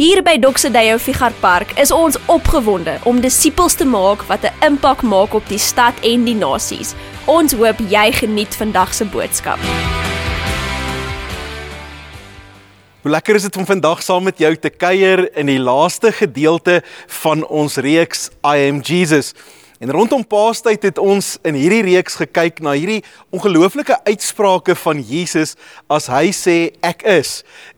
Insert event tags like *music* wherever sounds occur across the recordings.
Hier by Doxedeyo Figar Park is ons opgewonde om disippels te maak wat 'n impak maak op die stad en die nasies. Ons hoop jy geniet vandag se boodskap. Hoe lekker is dit om vandag saam met jou te kuier in die laaste gedeelte van ons reeks I am Jesus. En rondom Paastyd het ons in hierdie reeks gekyk na hierdie ongelooflike uitsprake van Jesus as hy sê ek is.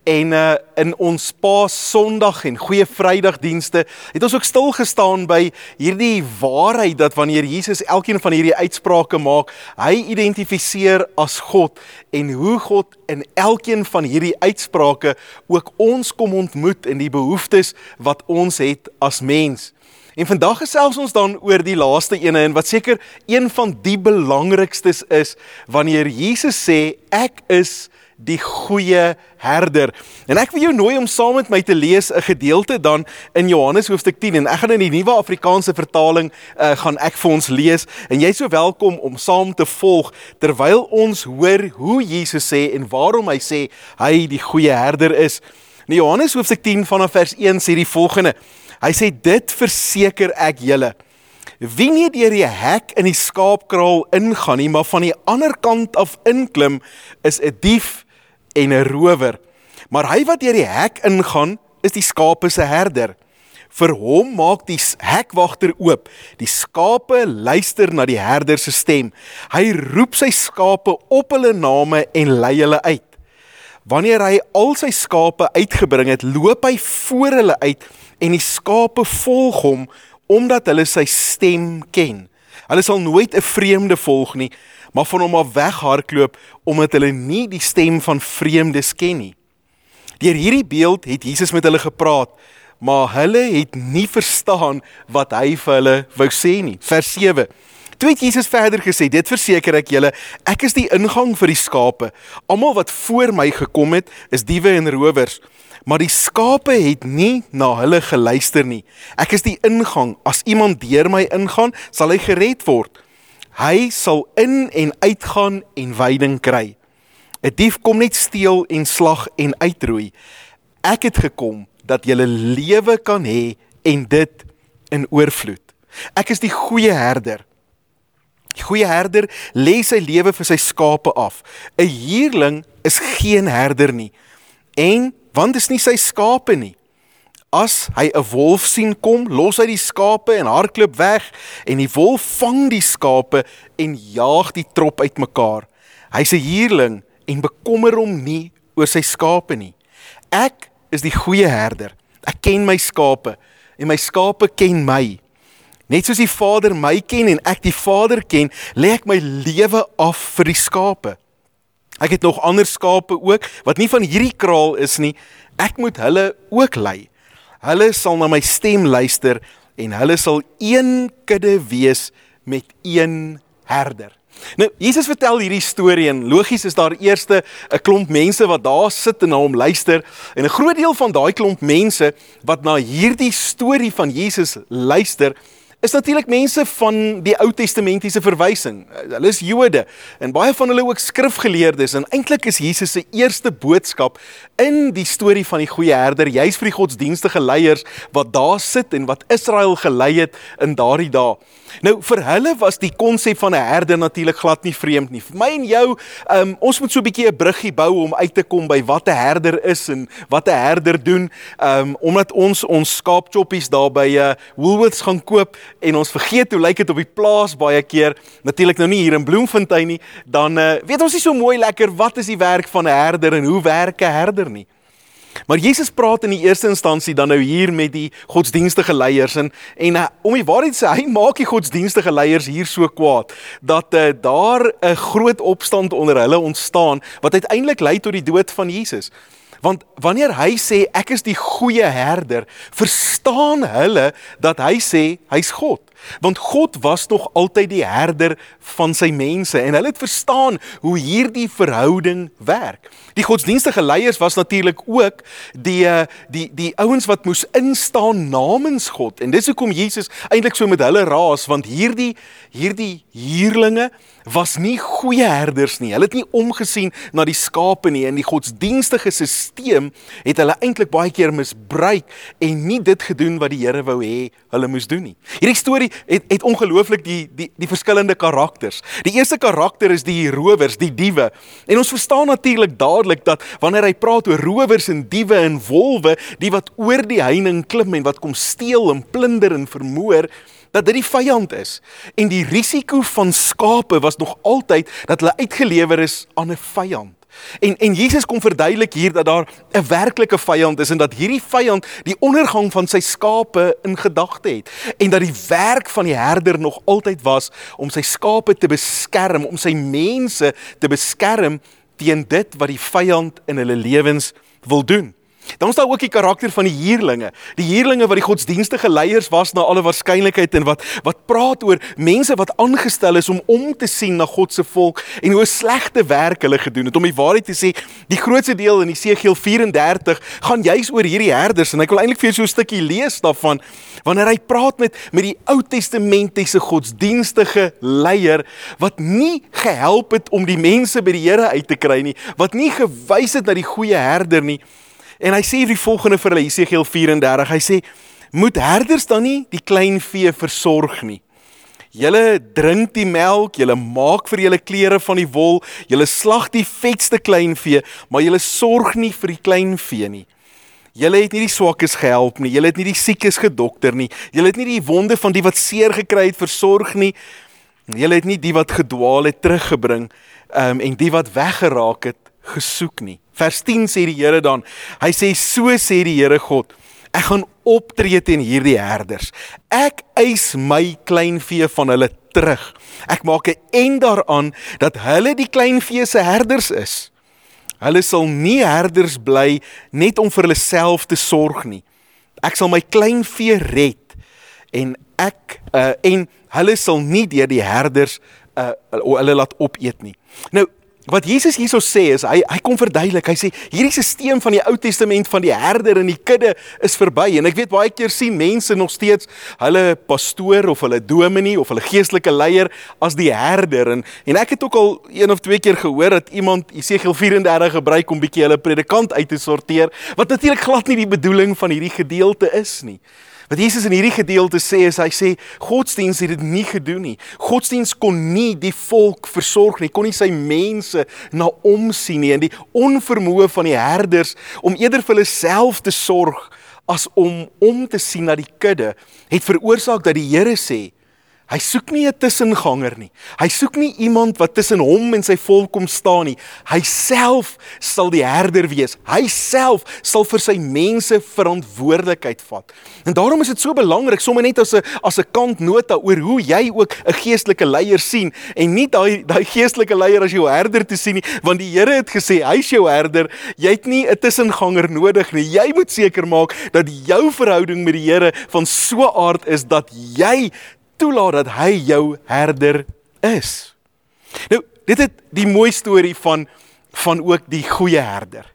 En uh, in ons Paas Sondag en Goeie Vrydag dienste het ons ook stil gestaan by hierdie waarheid dat wanneer Jesus elkeen van hierdie uitsprake maak, hy identifiseer as God en hoe God in elkeen van hierdie uitsprake ook ons kom ontmoet in die behoeftes wat ons het as mens. En vandag gesels ons dan oor die laaste ene en wat seker een van die belangrikstes is wanneer Jesus sê ek is die goeie herder. En ek wil jou nooi om saam met my te lees 'n gedeelte dan in Johannes hoofstuk 10 en ek gaan in die nuwe Afrikaanse vertaling uh, gaan ek vir ons lees en jy's so welkom om saam te volg terwyl ons hoor hoe Jesus sê en waarom hy sê hy die goeie herder is. In Johannes hoofstuk 10 vanaf vers 1 sê die volgende: Hy sê dit verseker ek julle. Wie nie deur die hek in die skaapkraal ingaan nie, maar van die ander kant af inklim, is 'n dief en 'n rower. Maar hy wat deur die hek ingaan, is die skape se herder. Vir hom maak die hekwagter oop. Die skape luister na die herder se stem. Hy roep sy skape op hulle name en lei hulle uit. Wanneer hy al sy skape uitgebring het, loop hy voor hulle uit en die skape volg hom omdat hulle sy stem ken. Hulle sal nooit 'n vreemde volg nie, maar van hom af weghardloop omdat hulle nie die stem van vreemdes ken nie. Deur hierdie beeld het Jesus met hulle gepraat, maar hulle het nie verstaan wat hy vir hulle wou sê nie. Vers 7. Toe het Jesus verder gesê: "Dit verseker ek julle, ek is die ingang vir die skape. Almal wat voor my gekom het, is diewe en rowers." Maar die skape het nie na hulle geluister nie. Ek is die ingang. As iemand deur my ingaan, sal hy gered word. Hy sal in en uitgaan en veiding kry. 'n Dief kom net steel en slag en uitroei. Ek het gekom dat jy lewe kan hê en dit in oorvloed. Ek is die goeie herder. Die goeie herder lê sy lewe vir sy skape af. 'n Huurling is geen herder nie. En want dis nie sy skape nie. As hy 'n wolf sien kom, los hy die skape en hardloop weg en die wolf vang die skape en jaag die trop uitmekaar. Hy's 'n huurling en bekommer hom nie oor sy skape nie. Ek is die goeie herder. Ek ken my skape en my skape ken my. Net soos die Vader my ken en ek die Vader ken, lê ek my lewe af vir die skape. Ek het nog ander skape ook wat nie van hierdie kraal is nie. Ek moet hulle ook lei. Hulle sal na my stem luister en hulle sal een kudde wees met een herder. Nou, Jesus vertel hierdie storie en logies is daar eerste 'n klomp mense wat daar sit en na hom luister en 'n groot deel van daai klomp mense wat na hierdie storie van Jesus luister, is natuurlik mense van die Ou Testamentiese verwysing. Hulle is Jode en baie van hulle ook skrifgeleerdes en eintlik is Jesus se eerste boodskap in die storie van die goeie herder, juis vir die godsdienstige leiers wat daar sit en wat Israel gelei het in daardie dae. Nou vir hulle was die konsep van 'n herder natuurlik glad nie vreemd nie. Vir my en jou, um, ons moet so 'n bietjie 'n bruggie bou om uit te kom by wat 'n herder is en wat 'n herder doen. Um omdat ons ons skaapchoppies daar by uh, eh, Woolworths gaan koop en ons vergeet hoe lyk dit op die plaas baie keer, natuurlik nou nie hier in Bloemfontein nie, dan uh, weet ons nie so mooi lekker wat is die werk van 'n herder en hoe werk 'n herder nie. Maar Jesus praat in die eerste instansie dan nou hier met die godsdienstige leiers en en uh, om die waarheid sê hy maak die godsdienstige leiers hier so kwaad dat uh, daar 'n groot opstand onder hulle ontstaan wat uiteindelik lei tot die dood van Jesus. Want wanneer hy sê ek is die goeie herder, verstaan hulle dat hy sê hy's God. Want God was nog altyd die herder van sy mense en hulle het verstaan hoe hierdie verhouding werk. Die godsdienstige leiers was natuurlik ook die eh, die die ouens wat moes instaan namens God. En dis hoekom Jesus eintlik so met hulle raas want hierdie hierdie huurlinge was nie goeie herders nie. Hulle het nie omgesien na die skape nie en die godsdienstige stelsel het hulle eintlik baie keer misbruik en nie dit gedoen wat die Here wou hê hulle moes doen nie. Hierdie storie het het ongelooflik die die die verskillende karakters. Die eerste karakter is die rowers, die diewe. En ons verstaan natuurlik dadelik dat wanneer hy praat oor rowers en diewe en wolwe, die wat oor die heining klim en wat kom steel en plunder en vermoor, dat dit die vyand is. En die risiko van skape was nog altyd dat hulle uitgelewer is aan 'n vyand. En en Jesus kom verduidelik hier dat daar 'n werklike vyand is en dat hierdie vyand die ondergang van sy skape in gedagte het en dat die werk van die herder nog altyd was om sy skape te beskerm, om sy mense te beskerm teen dit wat die vyand in hulle lewens wil doen. Dan is daar ook die karakter van die huurlinge. Die huurlinge wat die godsdienstige leiers was na alle waarskynlikheid en wat wat praat oor mense wat aangestel is om om te sien na God se volk en hoe slegte werk hulle gedoen het. Om die waarheid te sê, die grootste deel in Jesegiel 34 gaan juis oor hierdie herders en ek wil eintlik vir jou so 'n stukkie lees daarvan wanneer hy praat met met die Ou Testamentiese godsdienstige leier wat nie gehelp het om die mense by die Here uit te kry nie, wat nie gewys het na die goeie herder nie. En hy sê die volgende vir hulle Jesegiel 34. Hy sê moet herders dan nie die klein vee versorg nie. Julle drink die melk, julle maak vir julle klere van die wol, julle slag die vetste klein vee, maar julle sorg nie vir die klein vee nie. Julle het nie die swakkes gehelp nie, julle het nie die siekes gedokter nie, julle het nie die wonde van die wat seer gekry het versorg nie. Julle het nie die wat gedwaal het teruggebring um, en die wat weggeraak het gesoek nie. Vers 10 sê die Here dan, hy sê so sê die Here God, ek gaan optree teen hierdie herders. Ek eis my kleinvee van hulle terug. Ek maak 'n end daaraan dat hulle die kleinvee se herders is. Hulle sal nie herders bly net om vir hulle self te sorg nie. Ek sal my kleinvee red en ek uh, en hulle sal nie deur die herders uh, hulle laat opeet nie. Nou Wat Jesus hierso sê is hy hy kom verduidelik. Hy sê hierdie stelsel van die Ou Testament van die herder en die kudde is verby en ek weet baie keer sien mense nog steeds hulle pastoor of hulle dominee of hulle geestelike leier as die herder en en ek het ook al een of twee keer gehoor dat iemand Jesegiel 34 gebruik om bietjie hulle predikant uit te sorteer wat natuurlik glad nie die bedoeling van hierdie gedeelte is nie. Wat Jesus in hierdie gedeelte sê is hy sê godsdiens het dit nie gedoen nie. Godsdiens kon nie die volk versorg nie, kon nie sy mense na omsien nie en die onvermoë van die herders om eerder vir hulle self te sorg as om om te sien na die kudde het veroorsaak dat die Here sê Hy soek nie 'n tussenganger nie. Hy soek nie iemand wat tussen hom en sy volk kom staan nie. Hy self sal die herder wees. Hy self sal vir sy mense verantwoordelikheid vat. En daarom is dit so belangrik sommer net as 'n as 'n kantnota oor hoe jy ook 'n geestelike leier sien en nie daai daai geestelike leier as jou herder te sien nie, want die Here het gesê hy's jou herder. Jy het nie 'n tussenganger nodig nie. Jy moet seker maak dat jou verhouding met die Here van so aard is dat jy toelaat dat hy jou herder is. Nou, dit het die mooi storie van van ook die goeie herder.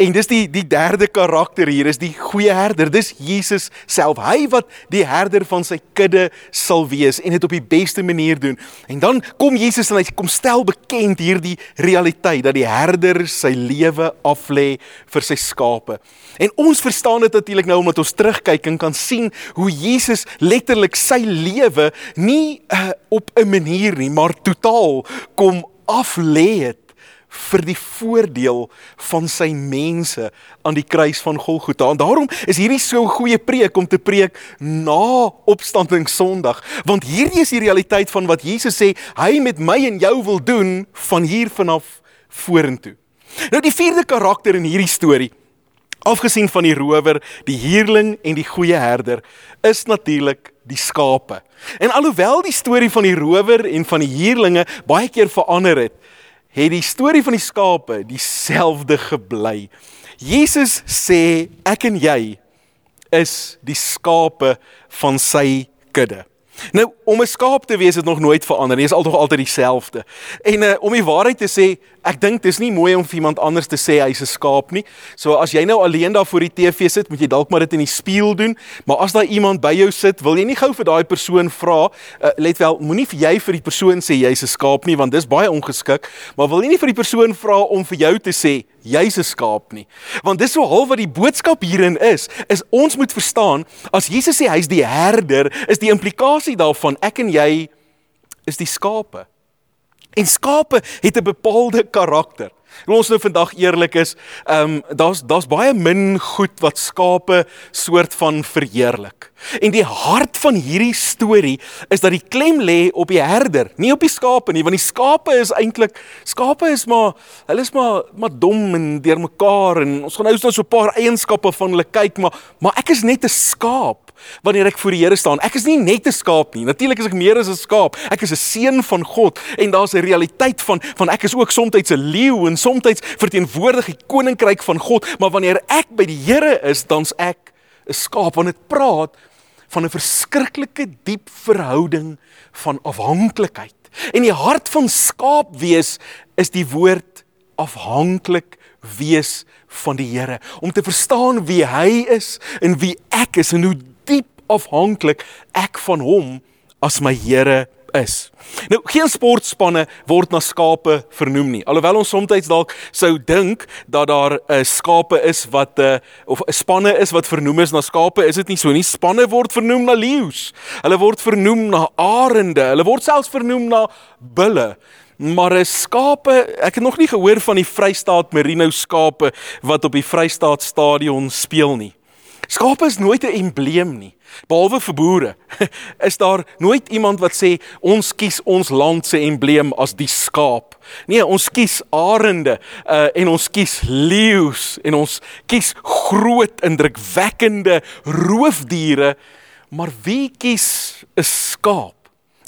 En dis die die derde karakter hier is die goeie herder. Dis Jesus self. Hy wat die herder van sy kudde sal wees en dit op die beste manier doen. En dan kom Jesus en hy kom stel bekend hierdie realiteit dat die herder sy lewe aflê vir sy skape. En ons verstaan dit natuurlik nou omdat ons terugkyk en kan sien hoe Jesus letterlik sy lewe nie uh, op 'n manier nie, maar totaal kom aflê het vir die voordeel van sy mense aan die kruis van Golgotha. En daarom is hierdie so 'n goeie preek om te preek na opstanding Sondag, want hierdie is die realiteit van wat Jesus sê hy met my en jou wil doen van hier vanaf vorentoe. Nou die vierde karakter in hierdie storie, afgesien van die rower, die huurling en die goeie herder, is natuurlik die skape. En alhoewel die storie van die rower en van die huurlinge baie keer verander het, het die storie van die skape dieselfde gebly. Jesus sê ek en jy is die skape van sy kudde. Nou, om 'n skaap te wees het nog nooit verander nie. Dit is altyd altyd dieselfde. En uh, om die waarheid te sê, ek dink dis nie mooi om vir iemand anders te sê hy's 'n skaap nie. So as jy nou alleen daar voor die TV sit, moet jy dalk maar dit in die spieël doen. Maar as daar iemand by jou sit, wil jy nie gou vir daai persoon vra, uh, let wel, moenie vir jy vir die persoon sê jy's 'n skaap nie, want dis baie ongeskik, maar wil jy nie vir die persoon vra om vir jou te sê jy's 'n skaap nie. Want dis so half wat die boodskap hierin is, is ons moet verstaan as Jesus sê hy's die herder, is die implikasie daarvan ek en jy is die skape. En skape het 'n bepaalde karakter. En ons nou vandag eerlik is, ehm um, daar's daar's baie min goed wat skape soort van verheerlik. En die hart van hierdie storie is dat die klem lê op die herder, nie op die skape nie, want die skape is eintlik skape is maar hulle is maar maar dom en deurmekaar en ons gaan nou so 'n paar eienskappe van hulle kyk, maar maar ek is net 'n skaap wanneer ek voor die Here staan. Ek is nie net 'n skaap nie. Natuurlik is ek meer as 'n skaap. Ek is 'n seun van God en daar's 'n realiteit van van ek is ook soms 'n leeu en soms verteenwoordig die koninkryk van God, maar wanneer ek by die Here is, dan's ek 'n skaap want dit praat van 'n verskriklike diep verhouding van afhanklikheid. En die hart van skaap wees is die woord afhanklik wees van die Here om te verstaan wie hy is en wie ek is en hoe diep afhanklik ek van hom as my Here is. Nou geen sportspanne word na skape vernoem nie. Alhoewel ons soms dalk sou dink dat daar 'n uh, skape is wat 'n uh, of 'n spanne is wat vernoem is na skape, is dit nie so nie. Spanne word vernoem na leeu's. Hulle word vernoem na arende. Hulle word selfs vernoem na bulle. Maar 'n skape, ek het nog nie gehoor van die Vrystaat Merino skape wat op die Vrystaat Stadion speel nie. Skape is nooit 'n embleem nie. Behalwe vir boere *laughs* is daar nooit iemand wat sê ons kies ons land se embleem as die skaap. Nee, ons kies arende uh, en ons kies leeu's en ons kies groot indrukwekkende roofdiere, maar wie kies 'n skaap?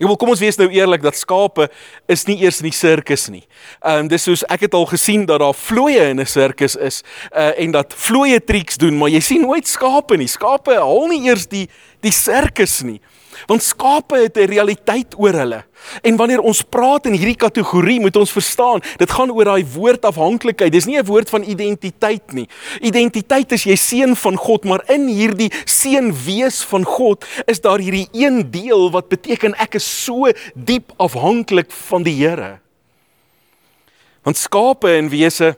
Ek wil kom ons wees nou eerlik dat skape is nie eers in die sirkus nie. Ehm um, dis soos ek het al gesien dat daar vlooie in 'n sirkus is uh en dat vlooie triks doen, maar jy sien nooit skape nie. Skape haal nie eers die die sirkus nie. Want skape het 'n realiteit oor hulle. En wanneer ons praat in hierdie kategorie, moet ons verstaan, dit gaan oor daai woord afhanklikheid. Dis nie 'n woord van identiteit nie. Identiteit is jy seun van God, maar in hierdie seun wees van God is daar hierdie een deel wat beteken ek is so diep afhanklik van die Here. Want skape en wese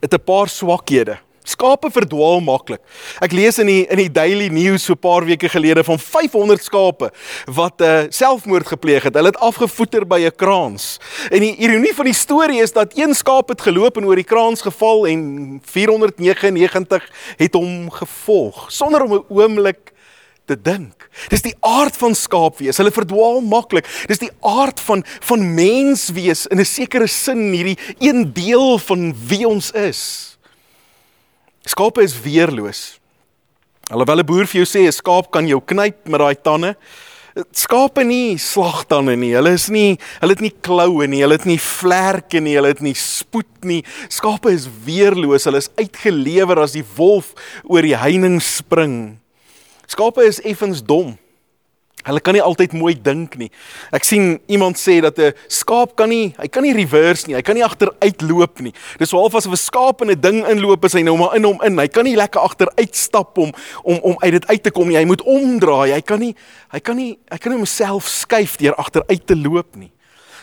het 'n paar swakhede. Skape verdwaal maklik. Ek lees in die in die Daily News so 'n paar weke gelede van 500 skape wat 'n uh, eh, selfmoord gepleeg het. Hulle het afgevoeter by 'n kraans. En die ironie van die storie is dat een skaap het geloop en oor die kraans geval en 499 het hom gevolg sonder om 'n oomblik te dink. Dis die aard van skaap wees. Hulle verdwaal maklik. Dis die aard van van mens wees in 'n sekere sin hierdie een deel van wie ons is. Skape is weerloos. Alhoewel 'n boer vir jou sê 'n skaap kan jou knyp met daai tande, skape nie slagtande nie. Hulle is nie, hulle het nie kloue nie, hulle het nie vlerke nie, hulle het nie spoed nie. Skape is weerloos. Hulle is uitgelewer as die wolf oor die heining spring. Skape is effens dom. Hulle kan nie altyd mooi dink nie. Ek sien iemand sê dat 'n skaap kan nie, hy kan nie reverse nie, hy kan nie agteruitloop nie. Dis half asof 'n skaap in 'n ding inloop as hy nou maar in hom in. Hy kan nie lekker agteruitstap om om om uit dit uit te kom nie. Hy moet omdraai. Hy kan nie hy kan nie hy kan homself skuif deur agteruit te loop nie.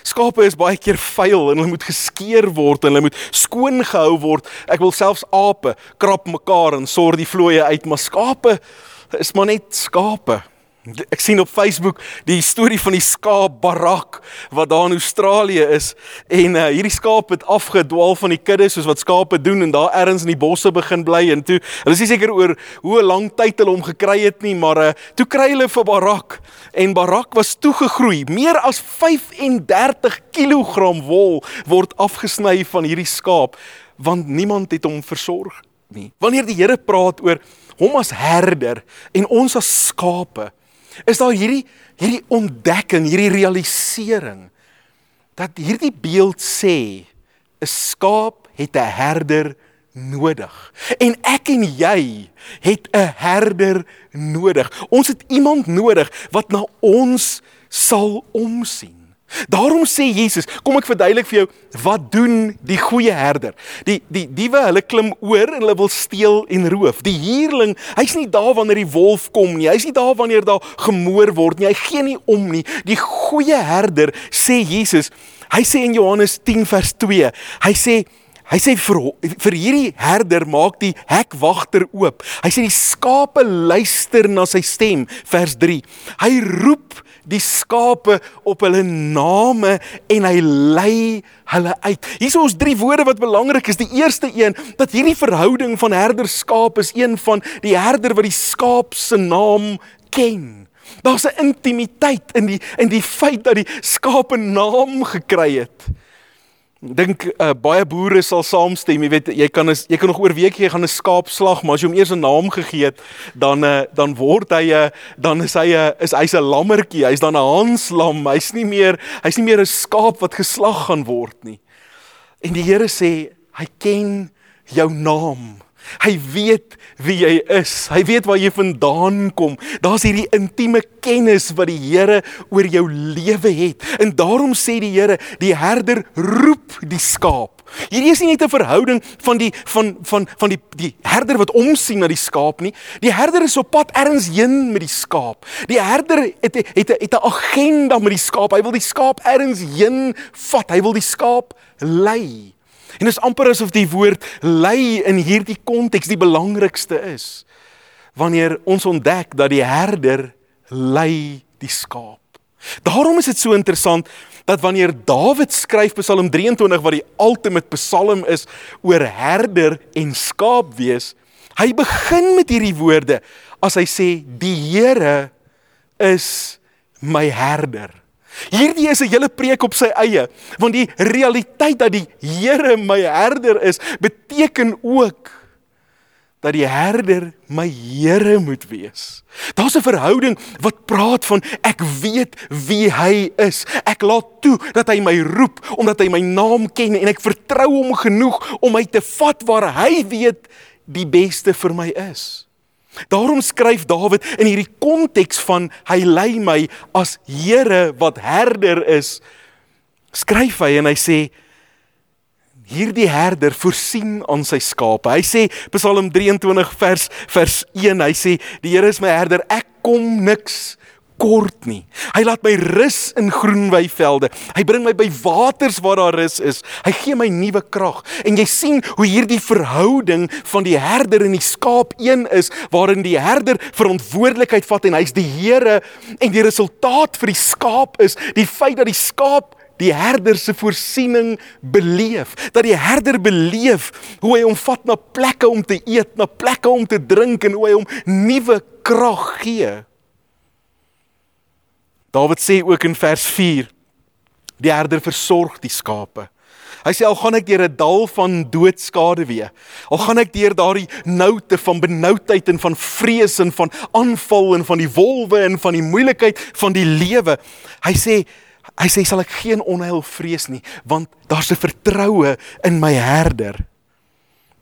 Skape is baie keer vuil en hulle moet geskeer word en hulle moet skoon gehou word. Ek wil selfs ape krap mekaar en sorg die vlooie uit, maar skape is maar net skape. Ek sien op Facebook die storie van die skaap Barak wat daar in Australië is en uh, hierdie skaap het afgedwaal van die kudde soos wat skape doen en daar ergens in die bosse begin bly en toe hulle is nie seker oor hoe lank tyd hulle hom gekry het nie maar uh, toe kry hulle vir Barak en Barak was toegegroei. Meer as 35 kg wol word afgesny van hierdie skaap want niemand het hom versorg nie. Wanneer die Here praat oor hom as herder en ons as skape is daar hierdie hierdie ontdekking, hierdie realisering dat hierdie beeld sê 'n skaap het 'n herder nodig. En ek en jy het 'n herder nodig. Ons het iemand nodig wat na ons sal omsien. Daarom sê Jesus, kom ek verduidelik vir jou wat doen die goeie herder. Die die diewe, hulle klim oor en hulle wil steel en roof. Die huurling, hy's nie daar wanneer die wolf kom nie. Hy's nie daar wanneer daar gemoor word nie. Hy gee nie om nie. Die goeie herder sê Jesus, hy sê in Johannes 10 vers 2, hy sê Hy sê vir vir hierdie herder maak die hekwagter oop. Hy sê die skape luister na sy stem vers 3. Hy roep die skape op hulle name en hy lei hulle uit. Hier is ons drie woorde wat belangrik is. Die eerste een dat hierdie verhouding van herder-skaap is een van die herder wat die skaap se naam ken. Daar's 'n intimiteit in die in die feit dat die skaap 'n naam gekry het dink uh, baie boere sal saamstem, jy weet jy kan is, jy kan nog oor week jy gaan 'n skaap slag, maar as jy hom eers 'n naam gegee het, dan uh, dan word hy 'n uh, dan is hy 'n uh, is hy's 'n lammertjie, hy's dan 'n hanslam, hy's nie meer hy's nie meer 'n skaap wat geslag gaan word nie. En die Here sê hy ken jou naam. Hy weet wie jy is. Hy weet waar jy vandaan kom. Daar's hierdie intieme kennis wat die Here oor jou lewe het. En daarom sê die Here, die herder roep die skaap. Hierdie is nie net 'n verhouding van die van van van die die herder wat omsien na die skaap nie. Die herder is op pad ergens heen met die skaap. Die herder het het het 'n agenda met die skaap. Hy wil die skaap ergens heen vat. Hy wil die skaap lei. En is amper asof die woord lei in hierdie konteks die belangrikste is. Wanneer ons ontdek dat die herder lei die skaap. Daarom is dit so interessant dat wanneer Dawid skryf Psalm 23 wat die ultimate psalm is oor herder en skaap wees, hy begin met hierdie woorde as hy sê die Here is my herder. Hierdie is 'n hele preek op sy eie, want die realiteit dat die Here my herder is, beteken ook dat die herder my Here moet wees. Daar's 'n verhouding wat praat van ek weet wie hy is. Ek laat toe dat hy my roep omdat hy my naam ken en ek vertrou hom genoeg om my te vat waar hy weet die beste vir my is. Daarom skryf Dawid in hierdie konteks van hy lei my as Here wat herder is. Skryf hy en hy sê hierdie herder voorsien aan sy skape. Hy sê Psalm 23 vers vers 1, hy sê die Here is my herder, ek kom niks kort nie. Hy laat my rus in groen weivelde. Hy bring my by waters waar daar rus is. Hy gee my nuwe krag. En jy sien hoe hierdie verhouding van die herder en die skaap een is waarin die herder verantwoordelikheid vat en hy's die Here en die resultaat vir die skaap is die feit dat die skaap die herder se voorsiening beleef dat die herder beleef hoe hy hom vat na plekke om te eet na plekke om te drink en hoe hy hom nuwe krag gee Dawid sê ook in vers 4: Die herder versorg die skape. Hy sê al gaan ek deur 'n dal van doodskade weer. Al gaan ek deur daardie noute van benoudheid en van vrees en van aanval en van die wolwe en van die moeilikheid van die lewe. Hy sê hy sê sal ek geen onheil vrees nie want daar's 'n vertroue in my herder.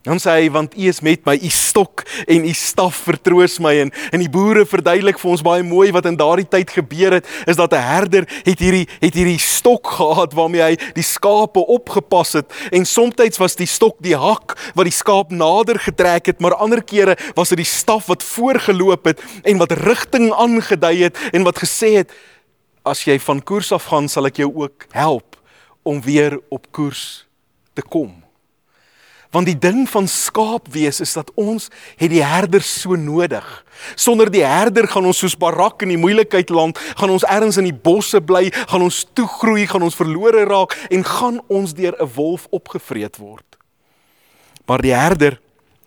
Dan sê hy want u is met my, u stok en u staf vertroos my en en die boere verduidelik vir ons baie mooi wat in daardie tyd gebeur het is dat 'n herder het hierdie het hierdie stok gehad waarmee hy die skape opgepas het. En soms was die stok die hak wat die skaap nader getrek het maar ander kere was dit die staf wat voorgeloop het en wat rigting aangedui het en wat gesê het as jy van koers af gaan sal ek jou ook help om weer op koers te kom Want die ding van skaap wees is dat ons het die herder so nodig. Sonder die herder gaan ons soos Barak in die moeilikheid land, gaan ons ergens in die bosse bly, gaan ons toegroei, gaan ons verlore raak en gaan ons deur 'n wolf opgevreet word. Maar die herder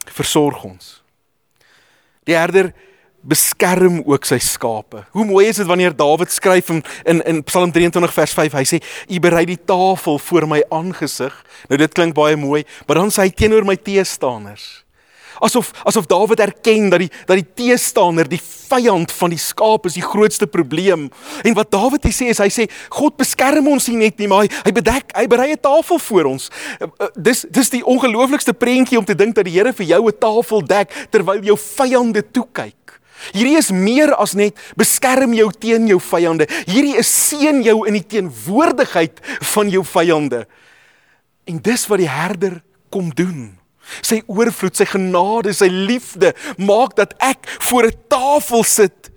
versorg ons. Die herder beskerm ook sy skape. Hoe mooi is dit wanneer Dawid skryf in in, in Psalm 23 vers 5. Hy sê: "U berei die tafel voor my aangesig." Nou dit klink baie mooi, maar dan sê hy teenoor my teestanders. asof asof Dawid erken dat die dat die teestander, die vyand van die skaap is die grootste probleem. En wat Dawid hier sê is hy sê God beskerm ons nie net nie, maar hy, hy bedek, hy berei 'n tafel vir ons. Uh, uh, dis dis die ongelooflikste prentjie om te dink dat die Here vir jou 'n tafel dek terwyl jou vyande toe kyk. Hierdie is meer as net beskerm jou teen jou vyande. Hierdie is seën jou in die teenwoordigheid van jou vyande. En dis wat die herder kom doen. Sy oorvloed, sy genade, sy liefde maak dat ek voor 'n tafel sit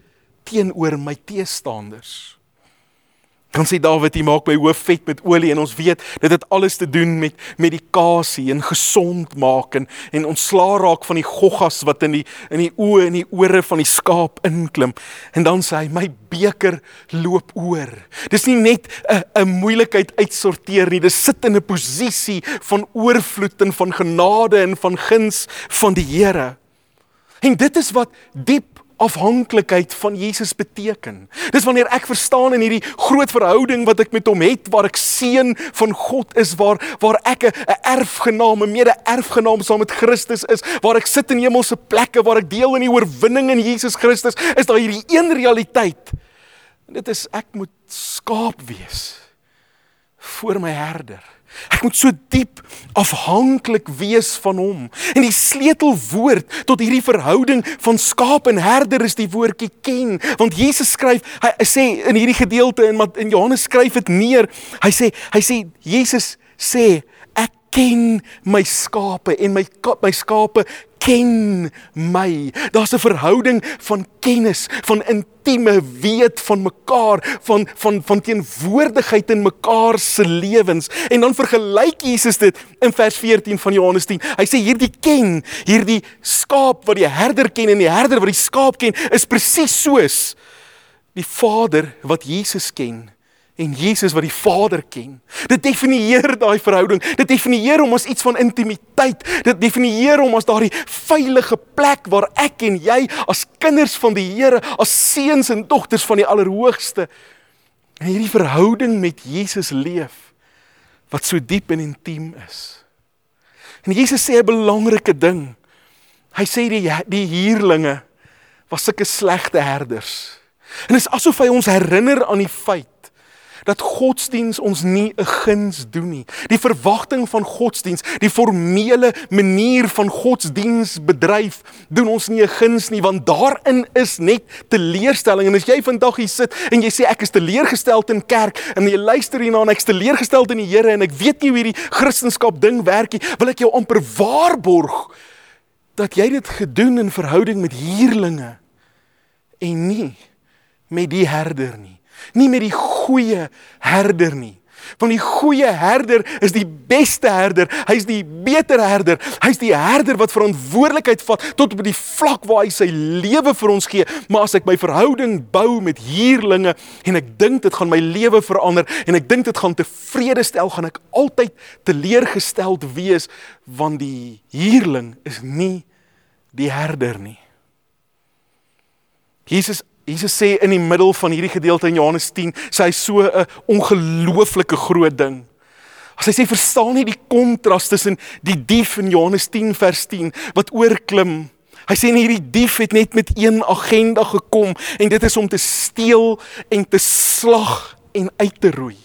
teenoor my teestanders. Dan sê Dawid, "Hy maak my hoof vet met olie" en ons weet dit het alles te doen met medikasie en gesond maak en en ontslaa raak van die goggas wat in die in die oë en die ore van die skaap inklim. En dan sê hy, "My beker loop oor." Dis nie net 'n 'n moeilikheid uitsorteer nie, dis sit in 'n posisie van oorvloed en van genade en van guns van die Here. En dit is wat diep afhanklikheid van Jesus beteken. Dis wanneer ek verstaan in hierdie groot verhouding wat ek met hom het waar ek seun van God is waar waar ek 'n erfgenaam, 'n mede-erfgenaam saam met Christus is, waar ek sit in hemelse plekke waar ek deel in die oorwinning in Jesus Christus, is daar hierdie een realiteit. En dit is ek moet skaap wees voor my herder. Ek moet so diep afhanklik wees van hom. En die sleutelwoord tot hierdie verhouding van skaap en herder is die woordjie ken. Want Jesus skryf, hy sê in hierdie gedeelte in in Johannes skryf dit neer. Hy sê hy sê Jesus sê ek ken my skape en my my skape ken my. Daar's 'n verhouding van kennis, van intieme weet van mekaar, van van van teenwoordigheid in mekaar se lewens. En dan vergelyk Jesus dit in vers 14 van Johannes 10. Hy sê hierdie ken, hierdie skaap wat die herder ken en die herder wat die skaap ken, is presies soos die Vader wat Jesus ken en Jesus wat die Vader ken. Dit definieer daai verhouding. Dit definieer hom as iets van intimiteit. Dit definieer hom as daardie veilige plek waar ek en jy as kinders van die Here, as seuns en dogters van die Allerhoogste in hierdie verhouding met Jesus leef wat so diep en intiem is. En Jesus sê 'n belangrike ding. Hy sê die die huurlinge was sulke slegte herders. En dit is asof hy ons herinner aan die feit dat godsdiens ons nie 'n guns doen nie. Die verwagting van godsdiens, die formele manier van godsdiens bedryf, doen ons nie 'n guns nie want daarin is net teleurstelling. En as jy vandag hier sit en jy sê ek is teleurgesteld in kerk en jy luister hierna en ek is teleurgesteld in die Here en ek weet nie hoe hierdie Christendom ding werk nie, wil ek jou amper waarborg dat jy dit gedoen in verhouding met huurlinge en nie met die herder nie nie met die goeie herder nie. Want die goeie herder is die beste herder. Hy's die beter herder. Hy's die herder wat verantwoordelikheid vat tot op die vlak waar hy sy lewe vir ons gee. Maar as ek my verhouding bou met huurlinge en ek dink dit gaan my lewe verander en ek dink dit gaan tevrede stel, gaan ek altyd teleurgesteld wees want die huurling is nie die herder nie. Jesus Jesus sê in die middel van hierdie gedeelte in Johannes 10, sê hy so 'n ongelooflike groot ding. As hy sê verstaan nie die kontras tussen die dief in Johannes 10 vers 10 wat oorklim. Hy sê nie hierdie dief het net met een agenda gekom en dit is om te steel en te slag en uit te roei.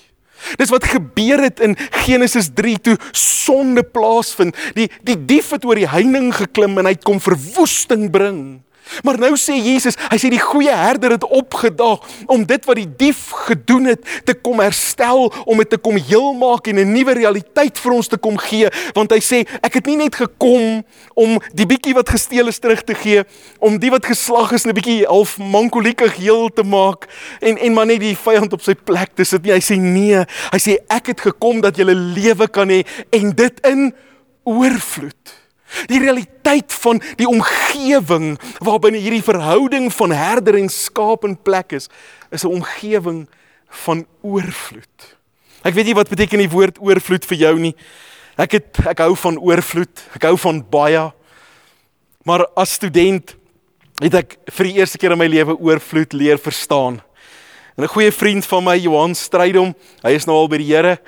Dis wat gebeur het in Genesis 3 toe sonde plaasvind. Die die dief het oor die heining geklim en hy het kom verwoesting bring. Maar nou sê Jesus, hy sê die goeie herder het opgedaag om dit wat die dief gedoen het te kom herstel, om dit te kom heelmaak en 'n nuwe realiteit vir ons te kom gee, want hy sê ek het nie net gekom om die bietjie wat gesteel is terug te gee, om die wat geslag is 'n bietjie half mankoliekig heel te maak en en maar net die vyand op sy plek te sit nie. Hy sê nee, hy sê ek het gekom dat jy lewe kan hê en dit in oorvloed. Die realiteit van die omgewing waarbinne hierdie verhouding van herder en skaap in plek is, is 'n omgewing van oorvloed. Ek weet nie wat beteken die woord oorvloed vir jou nie. Ek het ek hou van oorvloed. Ek hou van baie. Maar as student het ek vir die eerste keer in my lewe oorvloed leer verstaan. En 'n goeie vriend van my, Johan Strydom, hy is nou al by die Here.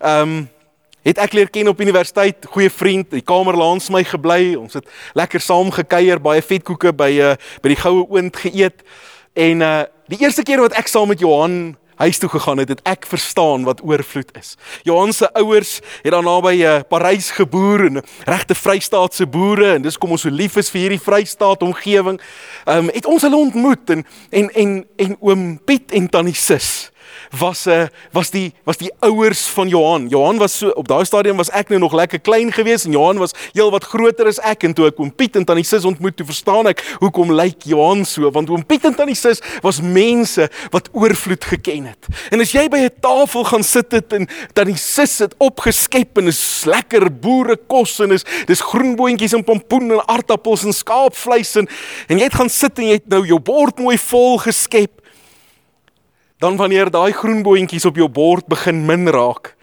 Ehm um, het ek leer ken op universiteit, goeie vriend, die kamer langs my gebly. Ons het lekker saam gekuier, baie vetkoeke by uh, by die goue oond geëet. En uh die eerste keer wat ek saam met Johan huis toe gegaan het, het ek verstaan wat oorvloed is. Johan se ouers het daar naby uh, Parys geboer en regte Vrystaatse boere en dis kom ons so lief is vir hierdie Vrystaat omgewing. Ehm um, het ons hulle ontmoet en en en en oom Piet en tannie Sis was 'n eh, was die was die ouers van Johan. Johan was so op daai stadium was ek nou nog lekker klein geweest en Johan was heel wat groter as ek en toe ek oom Piet en tannie Sis ontmoet, toe verstaan ek hoekom lyk Johan so want oom Piet en tannie Sis was mense wat oorvloed geken het. En as jy by 'n tafel gaan sit het en tannie Sis het opgeskep en is lekker boere kos en is dis groenboontjies en pompoen en aardappels en skaapvleis en en jy het gaan sit en jy het nou jou bord mooi vol geskep dan wanneer daai groen boontjies op jou bord begin min raak,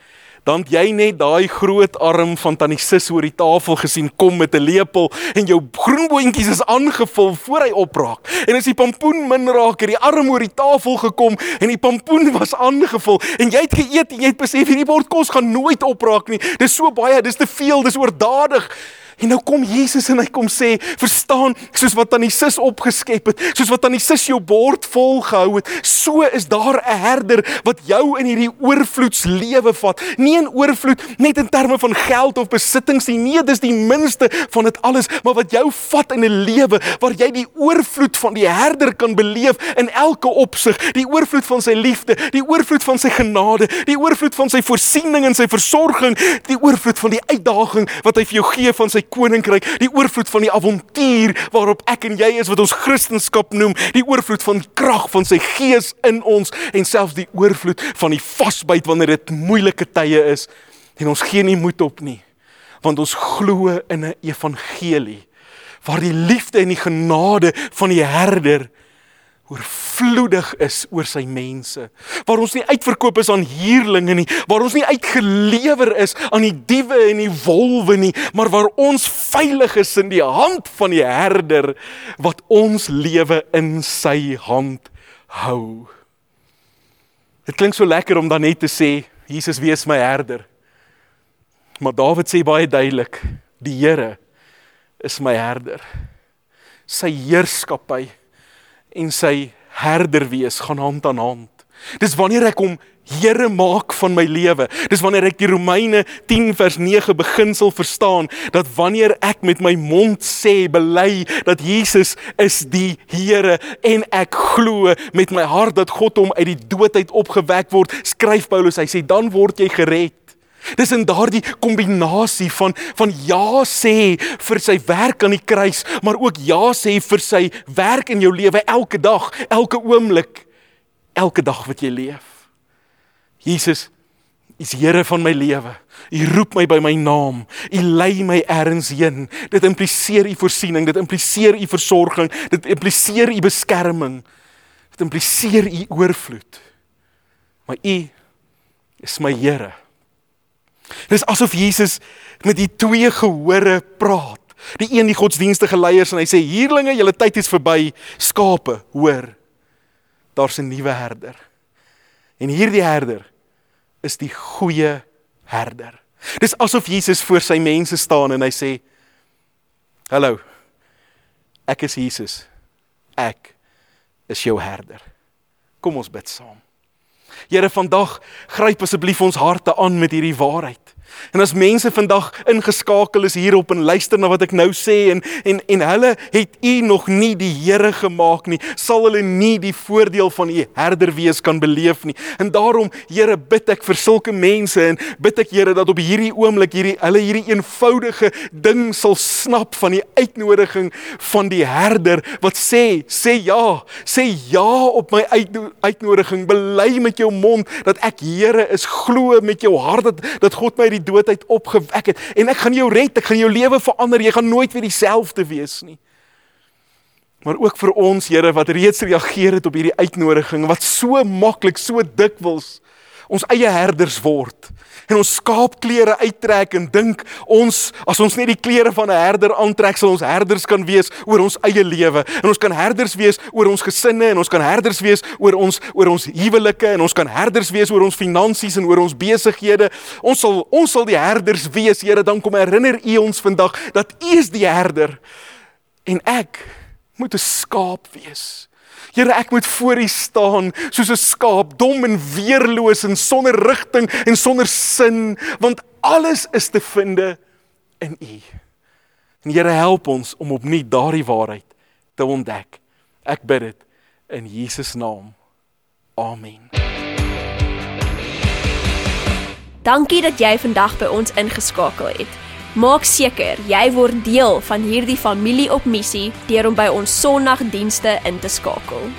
dan jy net daai groot arm van tannie Sis oor die tafel gesien kom met 'n lepel en jou groen boontjies is aangevul voor hy opraak. En as die pampoen min raak, het die arm oor die tafel gekom en die pampoen was aangevul en jy het geëet en jy het besef hierdie bord kos gaan nooit opraak nie. Dis so baie, dis te veel, dis oordadig. En nou kom Jesus en hy kom sê, verstaan, soos wat tannie Sis opgeskep het, soos wat tannie Sis jou bord vol gehou het, so is daar 'n herder wat jou in hierdie oorvloedslewe vat. Nie in oorvloed net in terme van geld of besittings nie, nee, dis die minste van dit alles, maar wat jou vat in 'n lewe waar jy die oorvloed van die herder kan beleef in elke opsig, die oorvloed van sy liefde, die oorvloed van sy genade, die oorvloed van sy voorsiening en sy versorging, die oorvloed van die uitdaging wat hy vir jou gee van sy koninkryk, die oorvloed van die avontuur waarop ek en jy is wat ons Christendom noem, die oorvloed van krag van sy gees in ons en selfs die oorvloed van die vasbyt wanneer dit moeilike tye is. En ons gee nie moed op nie want ons glo in 'n evangelie waar die liefde en die genade van die herder oorvloedig is oor sy mense. Waar ons nie uitverkoop is aan huurlinge nie, waar ons nie uitgelewer is aan die diewe en die wolwe nie, maar waar ons veilig is in die hand van die herder wat ons lewe in sy hand hou. Dit klink so lekker om dan net te sê Jesus wees my herder. Maar Dawid sê baie duidelik, die Here is my herder. Sy heerskappy en sy herder wees gaan hand aan hand. Dis wanneer ek hom Here maak van my lewe. Dis wanneer ek die Romeine 10 vers 9 beginsel verstaan dat wanneer ek met my mond sê bely dat Jesus is die Here en ek glo met my hart dat God hom uit die dood uit opgewek word, skryf Paulus, hy sê dan word jy gered. Dis in daardie kombinasie van van ja sê vir sy werk aan die kruis, maar ook ja sê vir sy werk in jou lewe elke dag, elke oomblik, elke dag wat jy leef. Jesus is Here van my lewe. U roep my by my naam. U lei my ergens heen. Dit impliseer u voorsiening, dit impliseer u versorging, dit impliseer u beskerming. Dit impliseer u oorvloed. Maar u is my Here. Dis asof Jesus met die twee gehore praat. Die een die godsdienstige leiers en hy sê hierlinge, julle tyd is verby. Skape, hoor. Daar's 'n nuwe herder. En hierdie herder is die goeie herder. Dis asof Jesus voor sy mense staan en hy sê: "Hallo. Ek is Jesus. Ek is jou herder. Kom ons bid saam." Here vandag gryp asseblief ons harte aan met hierdie waarheid. En as mense vandag ingeskakel is hierop en luister na wat ek nou sê en en en hulle het U nog nie die Here gemaak nie, sal hulle nie die voordeel van U herder wees kan beleef nie. En daarom, Here, bid ek vir sulke mense en bid ek Here dat op hierdie oomblik hierdie hulle hierdie eenvoudige ding sal snap van die uitnodiging van die herder wat sê, sê ja, sê ja op my uitnodiging, bely met jou mond dat ek Here is, glo met jou hart dat dat God my die dood uit opgewek het en ek gaan jou red, ek gaan jou lewe verander. Jy gaan nooit weer dieselfde wees nie. Maar ook vir ons Here wat reeds reageer het op hierdie uitnodiging wat so maklik, so dikwels ons eie herders word en ons skaapklere uittrek en dink ons as ons net die klere van 'n herder aantrek sal ons herders kan wees oor ons eie lewe en ons kan herders wees oor ons gesinne en ons kan herders wees oor ons oor ons huwelike en ons kan herders wees oor ons finansies en oor ons besighede. Ons sal ons sal die herders wees Here dan kom herinner U ons vandag dat U is die herder en ek moet 'n skaap wees Here, ek moet voor U staan soos 'n skaap, dom en weerloos en sonder rigting en sonder sin, want alles is te vind in U. En Here, help ons om opnuut daardie waarheid te ontdek. Ek bid dit in Jesus naam. Amen. Dankie dat jy vandag by ons ingeskakel het. Maak seker jy word deel van hierdie familie op missie deur om by ons Sondagdienste in te skakel.